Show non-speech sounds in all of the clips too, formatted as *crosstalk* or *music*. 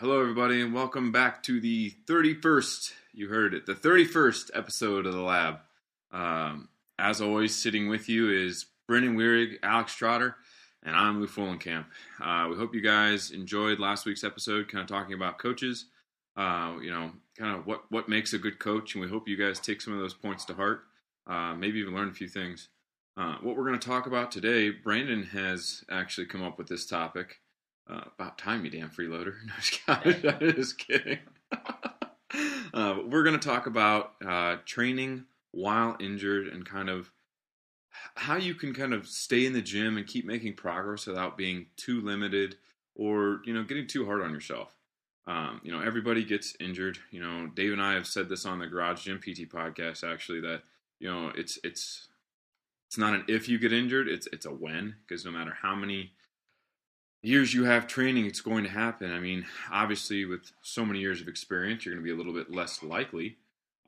hello everybody, and welcome back to the 31st. You heard it, the 31st episode of the Lab. Um, as always, sitting with you is Brendan Weerig, Alex Trotter, and I'm Lou Fullenkamp. Uh, we hope you guys enjoyed last week's episode, kind of talking about coaches. Uh, you know, kind of what what makes a good coach, and we hope you guys take some of those points to heart. Uh, maybe even learn a few things. Uh, what we're going to talk about today, Brandon has actually come up with this topic. Uh, about time, you damn freeloader. *laughs* No, just. *laughs* I'm just kidding. *laughs* uh, we're going to talk about uh, training while injured and kind of how you can kind of stay in the gym and keep making progress without being too limited or you know getting too hard on yourself. Um, you know, everybody gets injured. You know, Dave and I have said this on the Garage Gym PT podcast actually that you know it's it's it's not an if you get injured, it's it's a when because no matter how many years you have training, it's going to happen. I mean, obviously, with so many years of experience, you're going to be a little bit less likely.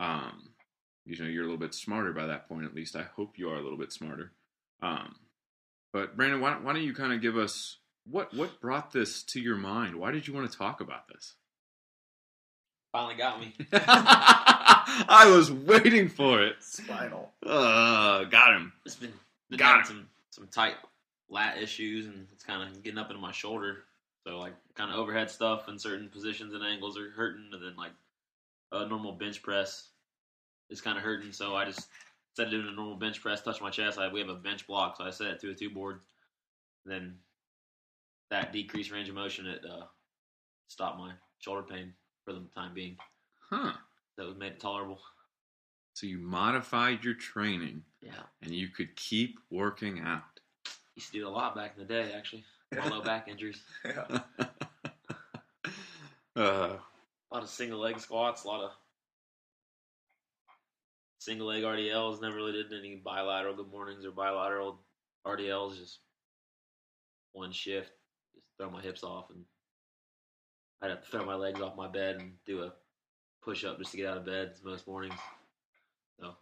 Um, you know, you're a little bit smarter by that point, at least. I hope you are a little bit smarter. Um, but Brandon, why, why don't you kind of give us what what brought this to your mind? Why did you want to talk about this? Finally got me. *laughs* I was waiting for it. Spinal. Uh, got him. It's been, been Got having some some tight lat issues, and it's kind of getting up into my shoulder. So like kind of overhead stuff in certain positions and angles are hurting, and then like a normal bench press is kind of hurting. So I just instead of doing a normal bench press, touch my chest. I, we have a bench block, so I set it to a two board. Then that decreased range of motion, it uh, stopped my shoulder pain for the time being. Huh. That was made it tolerable. So you modified your training Yeah, and you could keep working out. Used to do a lot back in the day, actually. My low back *laughs* injuries. Yeah. *laughs* uh, A lot of single leg squats, a lot of single leg RDLs. Never really did any bilateral good mornings or bilateral RDLs. Just one shift, just throw my hips off, and I'd have to throw my legs off my bed and do a push up just to get out of bed most mornings. So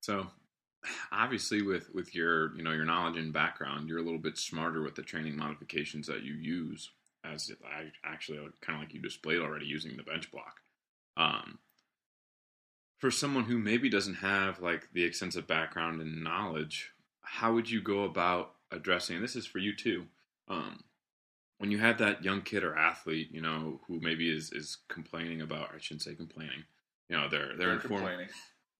so obviously with with your you know your knowledge and background, you're a little bit smarter with the training modifications that you use. As I actually kind of like you displayed already using the bench block. Um, for someone who maybe doesn't have like the extensive background and knowledge, how would you go about addressing? And this is for you too. Um, when you have that young kid or athlete, you know, who maybe is is complaining about, I shouldn't say complaining, you know, they're they're, They're complaining.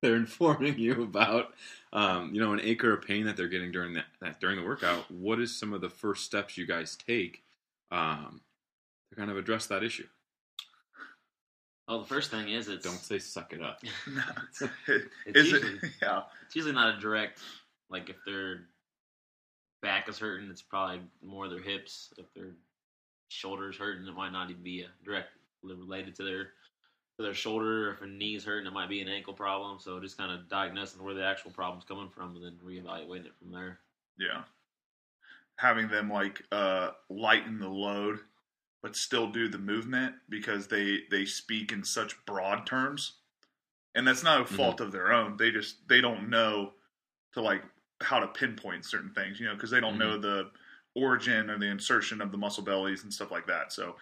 They're informing you about, um, you know, an acre of pain that they're getting during that, that during the workout. What is some of the first steps you guys take um, to kind of address that issue? oh, the first thing is it's Don't say suck it up. No. *laughs* *laughs* It's Is it? usually- *laughs* Yeah. it's usually not a direct like if their back is hurting it's probably more their hips if their shoulders hurting it might not even be a direct related to their to their shoulder if a knee's hurting it might be an ankle problem so just kind of diagnosing where the actual problem's coming from and then reevaluating it from there Yeah. Having them like uh, lighten the load, but still do the movement because they they speak in such broad terms, and that's not a fault of their own. They just they don't know to like how to pinpoint certain things, you know, because they don't know the origin or the insertion of the muscle bellies and stuff like that. So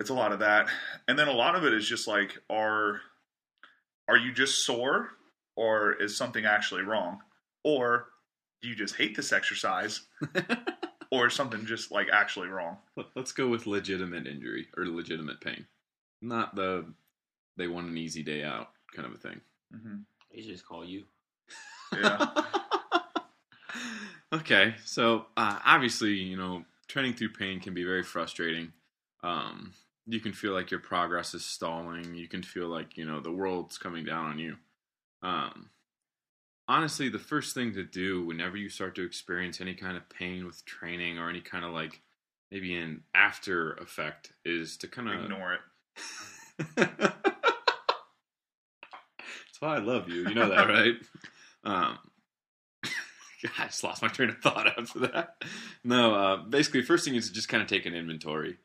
it's a lot of that, and then a lot of it is just like are are you just sore or is something actually wrong? Or do you just hate this exercise? *laughs* Or is something just like actually wrong? Let- Let's go with legitimate injury or legitimate pain, not the they want an easy day out kind of a thing. hmm I usually just call you. Yeah. *laughs* Okay, so uh, obviously, you know, training through pain can be very frustrating. Um, you can feel like your progress is stalling. You can feel like you know the world's coming down on you. Um, honestly, the first thing to do whenever you start to experience any kind of pain with training or any kind of like maybe an after effect is to kind of ignore it *laughs* That's why I love you. You know that, right? *laughs* Um, *laughs* God, I just lost my train of thought after that. No, uh, basically, first thing is to just kind of take an inventory.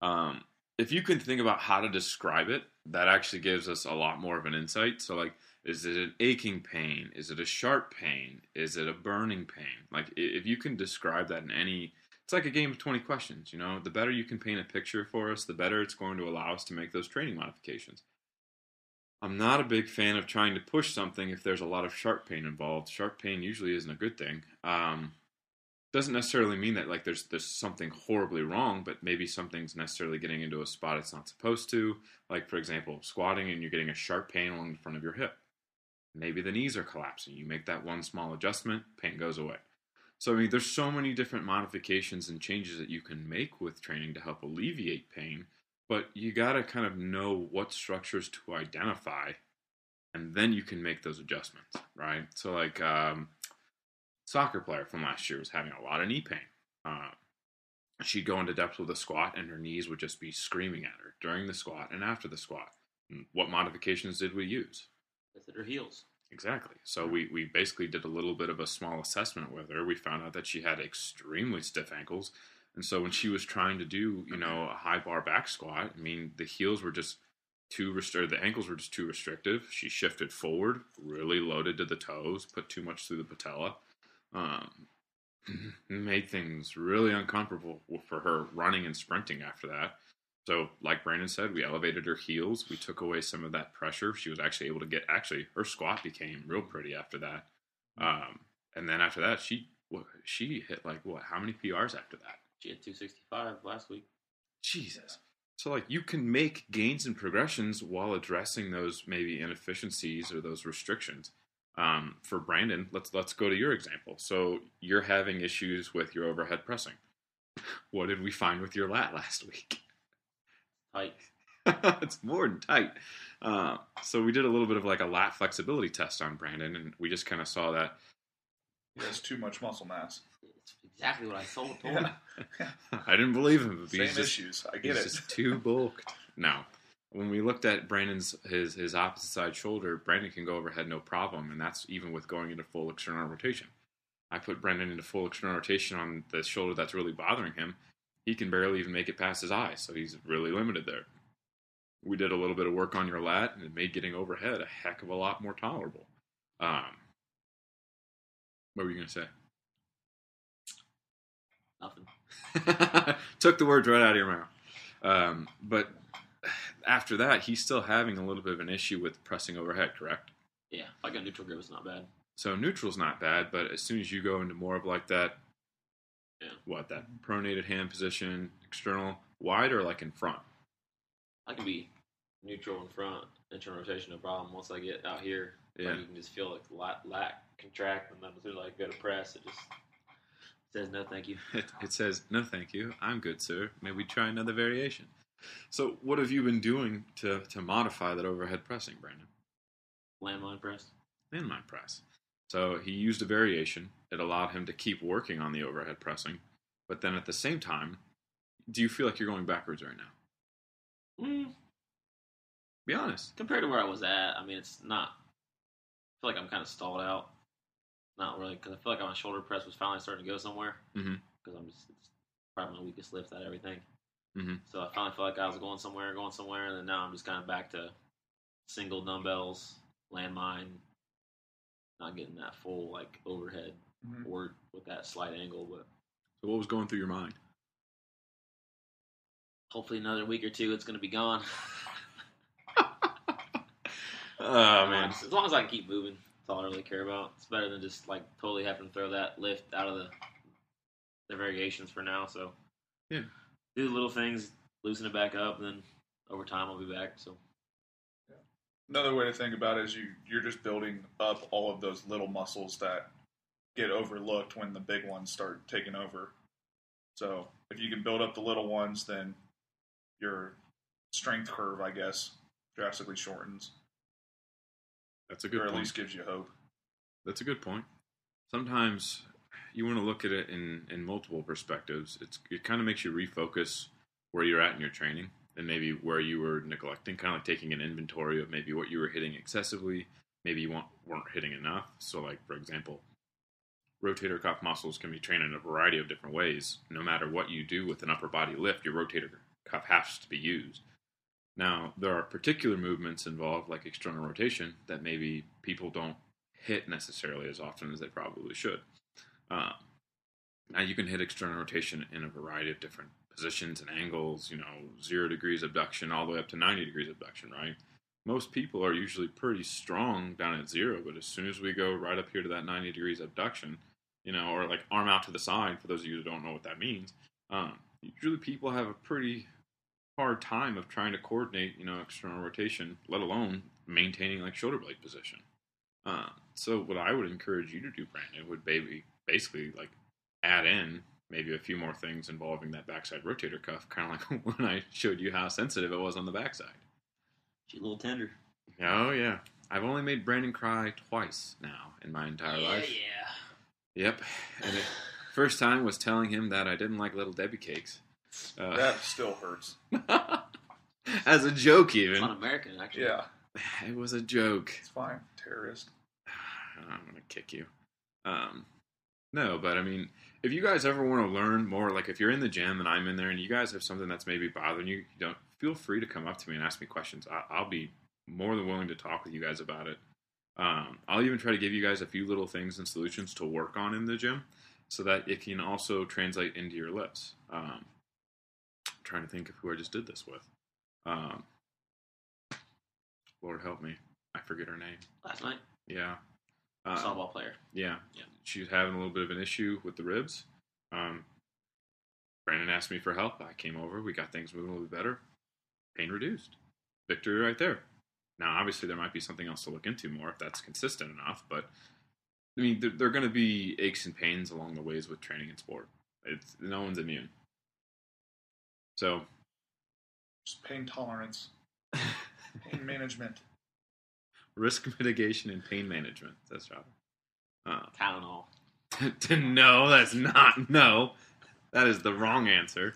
Um, if you can think about how to describe it, that actually gives us a lot more of an insight. So, like, is it an aching pain? Is it a sharp pain? Is it a burning pain? Like, if you can describe that in any it's like a game of 20 questions. You know, the better you can paint a picture for us, the better it's going to allow us to make those training modifications. I'm not a big fan of trying to push something if there's a lot of sharp pain involved. Sharp pain usually isn't a good thing. Um, doesn't necessarily mean that like there's there's something horribly wrong, but maybe something's necessarily getting into a spot it's not supposed to. Like for example, squatting and you're getting a sharp pain along the front of your hip. Maybe the knees are collapsing. You make that one small adjustment, pain goes away. So I mean, there's so many different modifications and changes that you can make with training to help alleviate pain, but you got to kind of know what structures to identify, and then you can make those adjustments, right? So like. Um, soccer player from last year was having a lot of knee pain. Uh, she'd go into depth with a squat, and her knees would just be screaming at her during the squat and after the squat. And what modifications did we use? Lifted her heels. Exactly. So we, we basically did a little bit of a small assessment with her. We found out that she had extremely stiff ankles. And so when she was trying to do, you know, a high bar back squat, I mean, the heels were just too restricted. The ankles were just too restrictive. She shifted forward, really loaded to the toes, put too much through the patella um, *laughs* made things really uncomfortable for her running and sprinting after that. So, like Brandon said, we elevated her heels. We took away some of that pressure. She was actually able to get. Actually, her squat became real pretty after that. Um, and then after that, she she hit like what? How many PRs after that? She had 265 last week. Jesus. So like you can make gains and progressions while addressing those maybe inefficiencies or those restrictions. Um, for Brandon, let's let's go to your example. So you're having issues with your overhead pressing. What did we find with your lat last week? Tight. *laughs* it's more than tight. Uh, so we did a little bit of like a lat flexibility test on Brandon, and we just kind of saw that he has too much muscle mass. It's exactly what I told, told him. *laughs* *laughs* I didn't believe him. But Same he's just, issues. I get he's it. just too bulked. No, when we looked at Brandon's his his opposite side shoulder, Brandon can go overhead no problem, and that's even with going into full external rotation. I put Brandon into full external rotation on the shoulder that's really bothering him. He can barely even make it past his eyes, so he's really limited there. We did a little bit of work on your lat, and it made getting overhead a heck of a lot more tolerable. Um, what were you going to say? Nothing. *laughs* Took the words right out of your mouth. Um, but after that, he's still having a little bit of an issue with pressing overhead, correct? Yeah, I got neutral grip, it's not bad. So neutral's not bad, but as soon as you go into more of like that, Yeah. what that pronated hand position, external, wide or like in front. I can be neutral in front, internal rotation, no problem. Once I get out here, Yeah. like, you can just feel like lat, lat contract, and then as soon as I go to press, it just says no, thank you. It, it says no, thank you. I'm good, sir. May we try another variation? So, what have you been doing to to modify that overhead pressing, Brandon? Landmine press. Landmine press. So he used a variation. It allowed him to keep working on the overhead pressing, but then at the same time, do you feel like you're going backwards right now? Mm, Be honest. compared to where I was at, I mean, it's not. I feel like I'm kind of stalled out. Not really, because I feel like my shoulder press was finally starting to go somewhere. Because I'm just it's probably my weakest lift out of everything. Mhm. So I finally felt like I was going somewhere, going somewhere, and then now I'm just kind of back to single dumbbells, landmine, not getting that full like overhead Mhm. work with that slight angle. But So, what was going through your mind? hopefully, another week or two, it's going to be gone. *laughs* Oh man, As long as I can keep moving, that's all I really care about. It's better than just like totally having to throw that lift out of the the variations for now. So Yeah. Do the little things, loosen it back up, and then over time I'll be back. So Another way to think about it is you you're just building up all of those little muscles that get overlooked when the big ones start taking over. So if you can build up the little ones, then your strength curve, I guess, drastically shortens, that's a good or at point. least gives you hope. That's a good point. Sometimes you want to look at it in, in multiple perspectives. It's it kind of makes you refocus where you're at in your training and maybe where you were neglecting, kind of like taking an inventory of maybe what you were hitting excessively, maybe you weren't, weren't hitting enough. So, like for example, rotator cuff muscles can be trained in a variety of different ways. No matter what you do with an upper body lift, your rotator cuff has to be used. Now, there are particular movements involved, like external rotation, that maybe people don't hit necessarily as often as they probably should. Um, now you can hit external rotation in a variety of different positions and angles. You know, zero degrees abduction all the way up to ninety degrees abduction, right? Most people are usually pretty strong down at zero, but as soon as we go right up here to that ninety degrees abduction, you know, or like arm out to the side, for those of you who don't know what that means, um, usually people have a pretty hard time of trying to coordinate, you know, external rotation, let alone maintaining like shoulder blade position. Uh, so what I would encourage you to do, Brandon, would maybe basically like add in maybe a few more things involving that backside rotator cuff, *laughs* kind of like when I showed you how sensitive it was on the backside. She's a little tender. Oh yeah, I've only made Brandon cry twice now in my entire yeah, life. yeah. Yep, and the first time was telling him that I didn't like Little Debbie cakes. Uh, That still hurts. *laughs* as a joke, It's even not American, actually. Yeah, it was a joke. it's fine. Terrorist. *sighs* I'm gonna kick you. Um, no, but I mean, if you guys ever want to learn more, like if you're in the gym and I'm in there, and you guys have something that's maybe bothering you, you don't feel free to come up to me and ask me questions. I, I'll be more than willing to talk with you guys about it. Um, I'll even try to give you guys a few little things and solutions to work on in the gym, so that it can also translate into your lifts. Um, trying to think of who I just did this with. Um, Lord help me, I forget her name. Last night, Yeah. Uh, softball player. yeah. Yeah. She was having a little bit of an issue with the ribs. Um, Brandon asked me for help. I came over. We got things moving a little bit better. Pain reduced. Victory right there. Now, obviously, there might be something else to look into more if that's consistent enough. But I mean, there, there are going to be aches and pains along the ways with training and sport. It's no one's immune. So Just pain tolerance, *laughs* pain management. Risk *laughs* mitigation and pain management. That's right. Uh, Tylenol. to *laughs* no, that's not no. That is the wrong answer.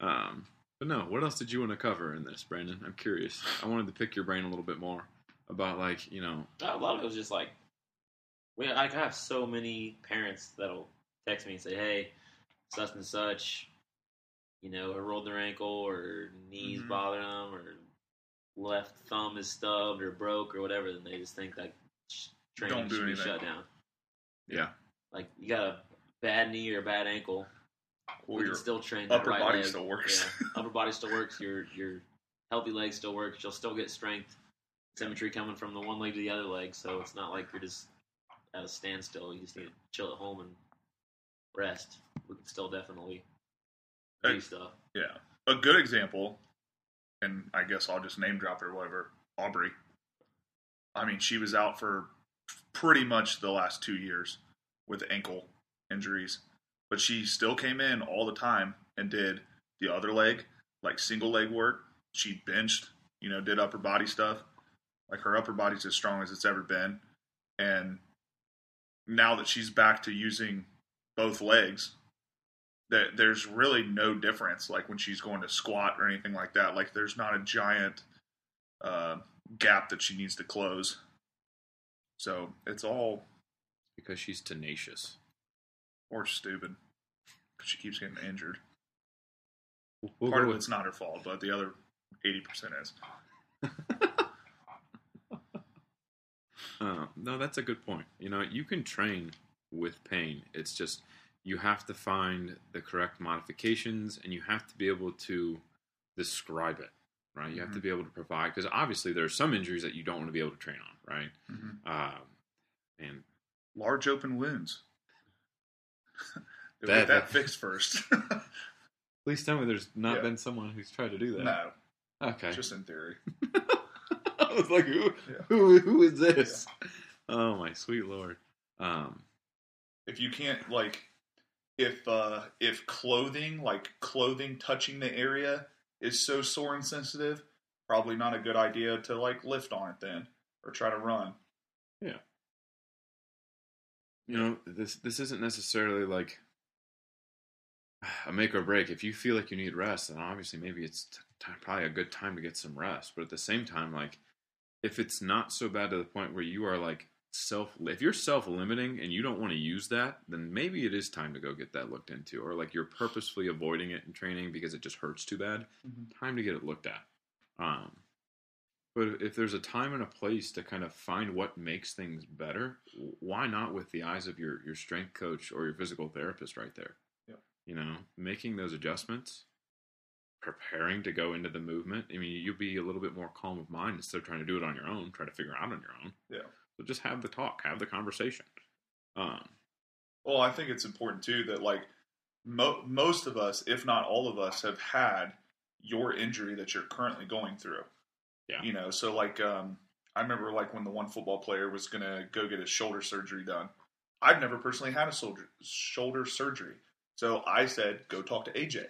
Um, but no, what else did you want to cover in this, Brandon? I'm curious. I wanted to pick your brain a little bit more about like you know. A lot of it was just like, we, I have so many parents that'll text me and say, "Hey, such and such, you know, or rolled their ankle, or knees Mhm. bother them, or left thumb is stubbed or broke or whatever." Then they just think that training Don't do should be shut down. Yeah. Like you got a bad knee or a bad ankle, Well, we can still train upper right body leg. still works. Yeah. *laughs* upper body still works. Your your healthy leg still works. You'll still get strength, symmetry coming from the one leg to the other leg. So it's not like you're just at a standstill. You just need to chill at home and rest. We can still definitely do stuff. Yeah. A good example, and I guess I'll just name drop her or whatever, Aubrey. I mean, she was out for pretty much the last two years with ankle injuries, but she still came in all the time and did the other leg, like single leg work. She benched, you know, did upper body stuff. Like her upper body's as strong as it's ever been. And now that she's back to using both legs, that there's really no difference like when she's going to squat or anything like that like there's not a giant uh, gap that she needs to close so it's all Because she's tenacious. or stupid 'cause she keeps getting injured We'll part of with- it's not her fault but the other 80% is *laughs* Uh, no, that's a good point. You know, you can train with pain. It's just you have to find the correct modifications and you have to be able to describe it, right? You have to be able to provide, because obviously there are some injuries that you don't want to be able to train on, right? Um, and large open wounds That- get that fixed first *laughs* *laughs* please tell me there's not Yeah. been someone who's tried to do that. no Okay. just in theory *laughs* I was like, who, Yeah. who, who is this? Oh my sweet lord. Um, if you can't like if uh if clothing like clothing touching the area is so sore and sensitive probably not a good idea to like lift on it then or try to run. Yeah. you know this this isn't necessarily like a make or break. If you feel like you need rest then obviously maybe it's t- t- probably a good time to get some rest. But at the same time like if it's not so bad to the point where you are like self if you're self limiting and you don't want to use that then maybe it is time to go get that looked into or like you're purposefully avoiding it in training because it just hurts too bad Mhm. time to get it looked at um But if there's a time and a place to kind of find what makes things better, why not with the eyes of your your strength coach or your physical therapist right there? Yeah. You know, making those adjustments, preparing to go into the movement. I mean, you'll be a little bit more calm of mind instead of trying to do it on your own, try to figure it out on your own. Yeah. So just have the talk, have the conversation. Um, Well, I think it's important too that like mo- most of us, if not all of us, have had your injury that you're currently going through. Yeah. You know, so like um, I remember like when the one football player was gonna go get his shoulder surgery done. I've never personally had a shoulder shoulder surgery, so I said go talk to AJ.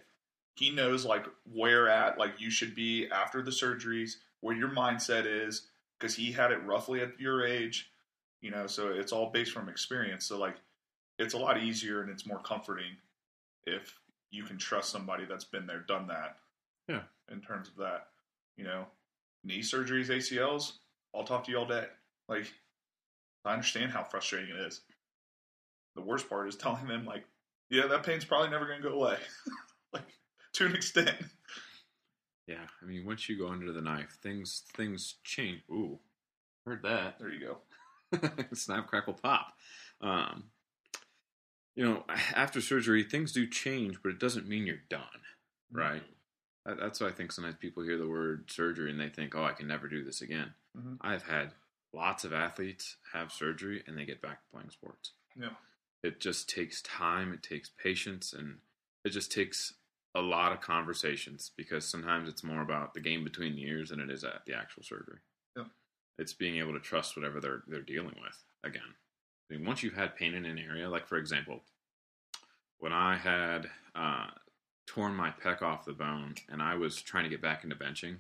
He knows like where at like you should be after the surgeries, where your mindset is, because he had it roughly at your age. You know, so it's all based from experience. So like it's a lot easier and it's more comforting if you can trust somebody that's been there, done that. Yeah. In terms of that, you know, knee surgeries, ACLs, I'll talk to you all day. Like, I understand how frustrating it is. The worst part is telling them, like, yeah, that pain's probably never going to go away. *laughs* like, to an extent. Yeah, I mean, once you go under the knife, things things change. Ooh, heard that. There you go. *laughs* snap crackle pop um, you know after surgery things do change but it doesn't mean you're done right that, that's why i think sometimes people hear the word surgery and they think oh i can never do this again Mhm. i've had lots of athletes have surgery and they get back to playing sports Yeah. it just takes time it takes patience and it just takes a lot of conversations because sometimes it's more about the game between the ears than it is at the actual surgery Yeah. it's being able to trust whatever they're they're dealing with again I mean, once you've had pain in an area, like for example, when I had uh, torn my pec off the bone and I was trying to get back into benching,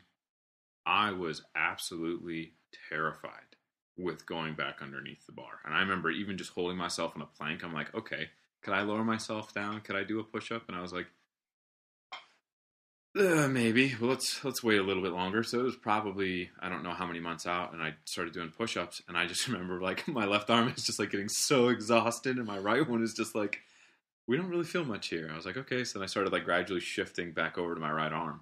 I was absolutely terrified with going back underneath the bar. And I remember even just holding myself on a plank, I'm like, okay, could I lower myself down? Could I do a push up? And I was like, uh, maybe. Well, let's let's wait a little bit longer. So it was probably I don't know how many months out, and I started doing push-ups, and I just *laughs* remember like *laughs* my left arm is just like getting so exhausted, and my right one is just like we don't really feel much here. I was like, okay, so then I started like gradually shifting back over to my right arm,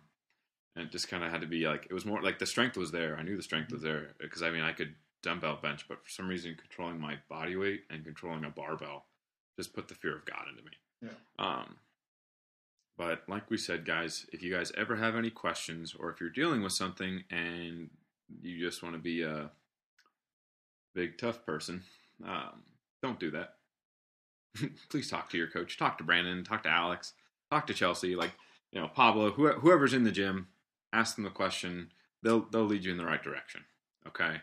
and it just kind of had to be like it was more like the strength was there. I knew the strength was there because I mean I could dumbbell bench, but for some reason controlling my body weight and controlling a barbell just put the fear of God into me. Yeah. Um, but like we said, guys, if you guys ever have any questions or if you're dealing with something and you just want to be a big tough person, um, don't do that. *laughs* Please talk to your coach. Talk to Brandon. Talk to Alex. Talk to Chelsea. Like you know, Pablo. Who, whoever's in the gym, ask them the question. They'll they'll lead you in the right direction. Okay.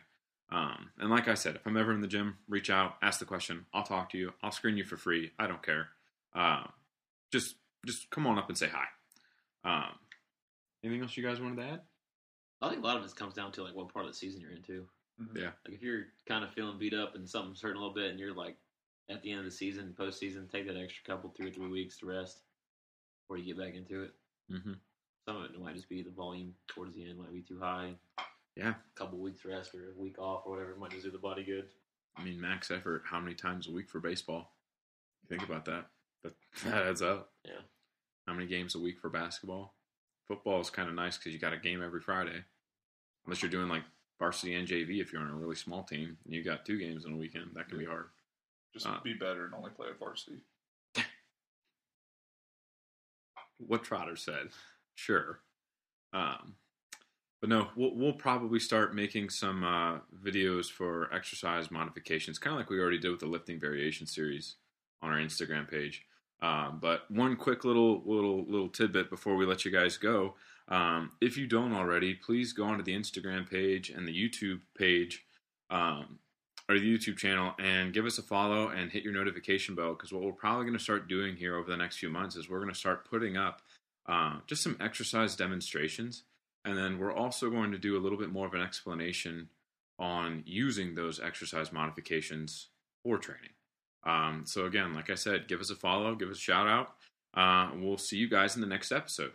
Um, and like I said, if I'm ever in the gym, reach out, ask the question. I'll talk to you. I'll screen you for free. I don't care. Uh, just just come on up and say hi. Um, anything else you guys wanted to add? I think a lot of this comes down to like what part of the season you're into. Mhm. Yeah. Like if you're kind of feeling beat up and something's hurting a little bit, and you're like at the end of the season, postseason, take that extra couple, two or three weeks to rest before you get back into it. Mm-hmm. Some of it might just be the volume towards the end might be too high. Yeah. A couple weeks rest or a week off or whatever might just do the body good. I mean, max effort. How many times a week for baseball? Think about that. That, *laughs* that adds up. Yeah. How many games a week for basketball? Football is kind of nice because you got a game every Friday. Unless you're doing like varsity and JV, if you're on a really small team and you got two games in a weekend, that can be hard. Just Uh. be better and only play at varsity. what Trotter said. Sure. Um, but no, we'll, we'll probably start making some uh, videos for exercise modifications, kind of like we already did with the lifting variation series on our Instagram page. Um, but one quick little little little tidbit before we let you guys go. Um, if you don't already, please go onto the Instagram page and the YouTube page um, or the YouTube channel and give us a follow and hit your notification bell because what we're probably going to start doing here over the next few months is we're going to start putting up uh, just some exercise demonstrations and then we're also going to do a little bit more of an explanation on using those exercise modifications for training. Um, so again, like I said, give us a follow, give us a shout out. Uh, we'll see you guys in the next episode.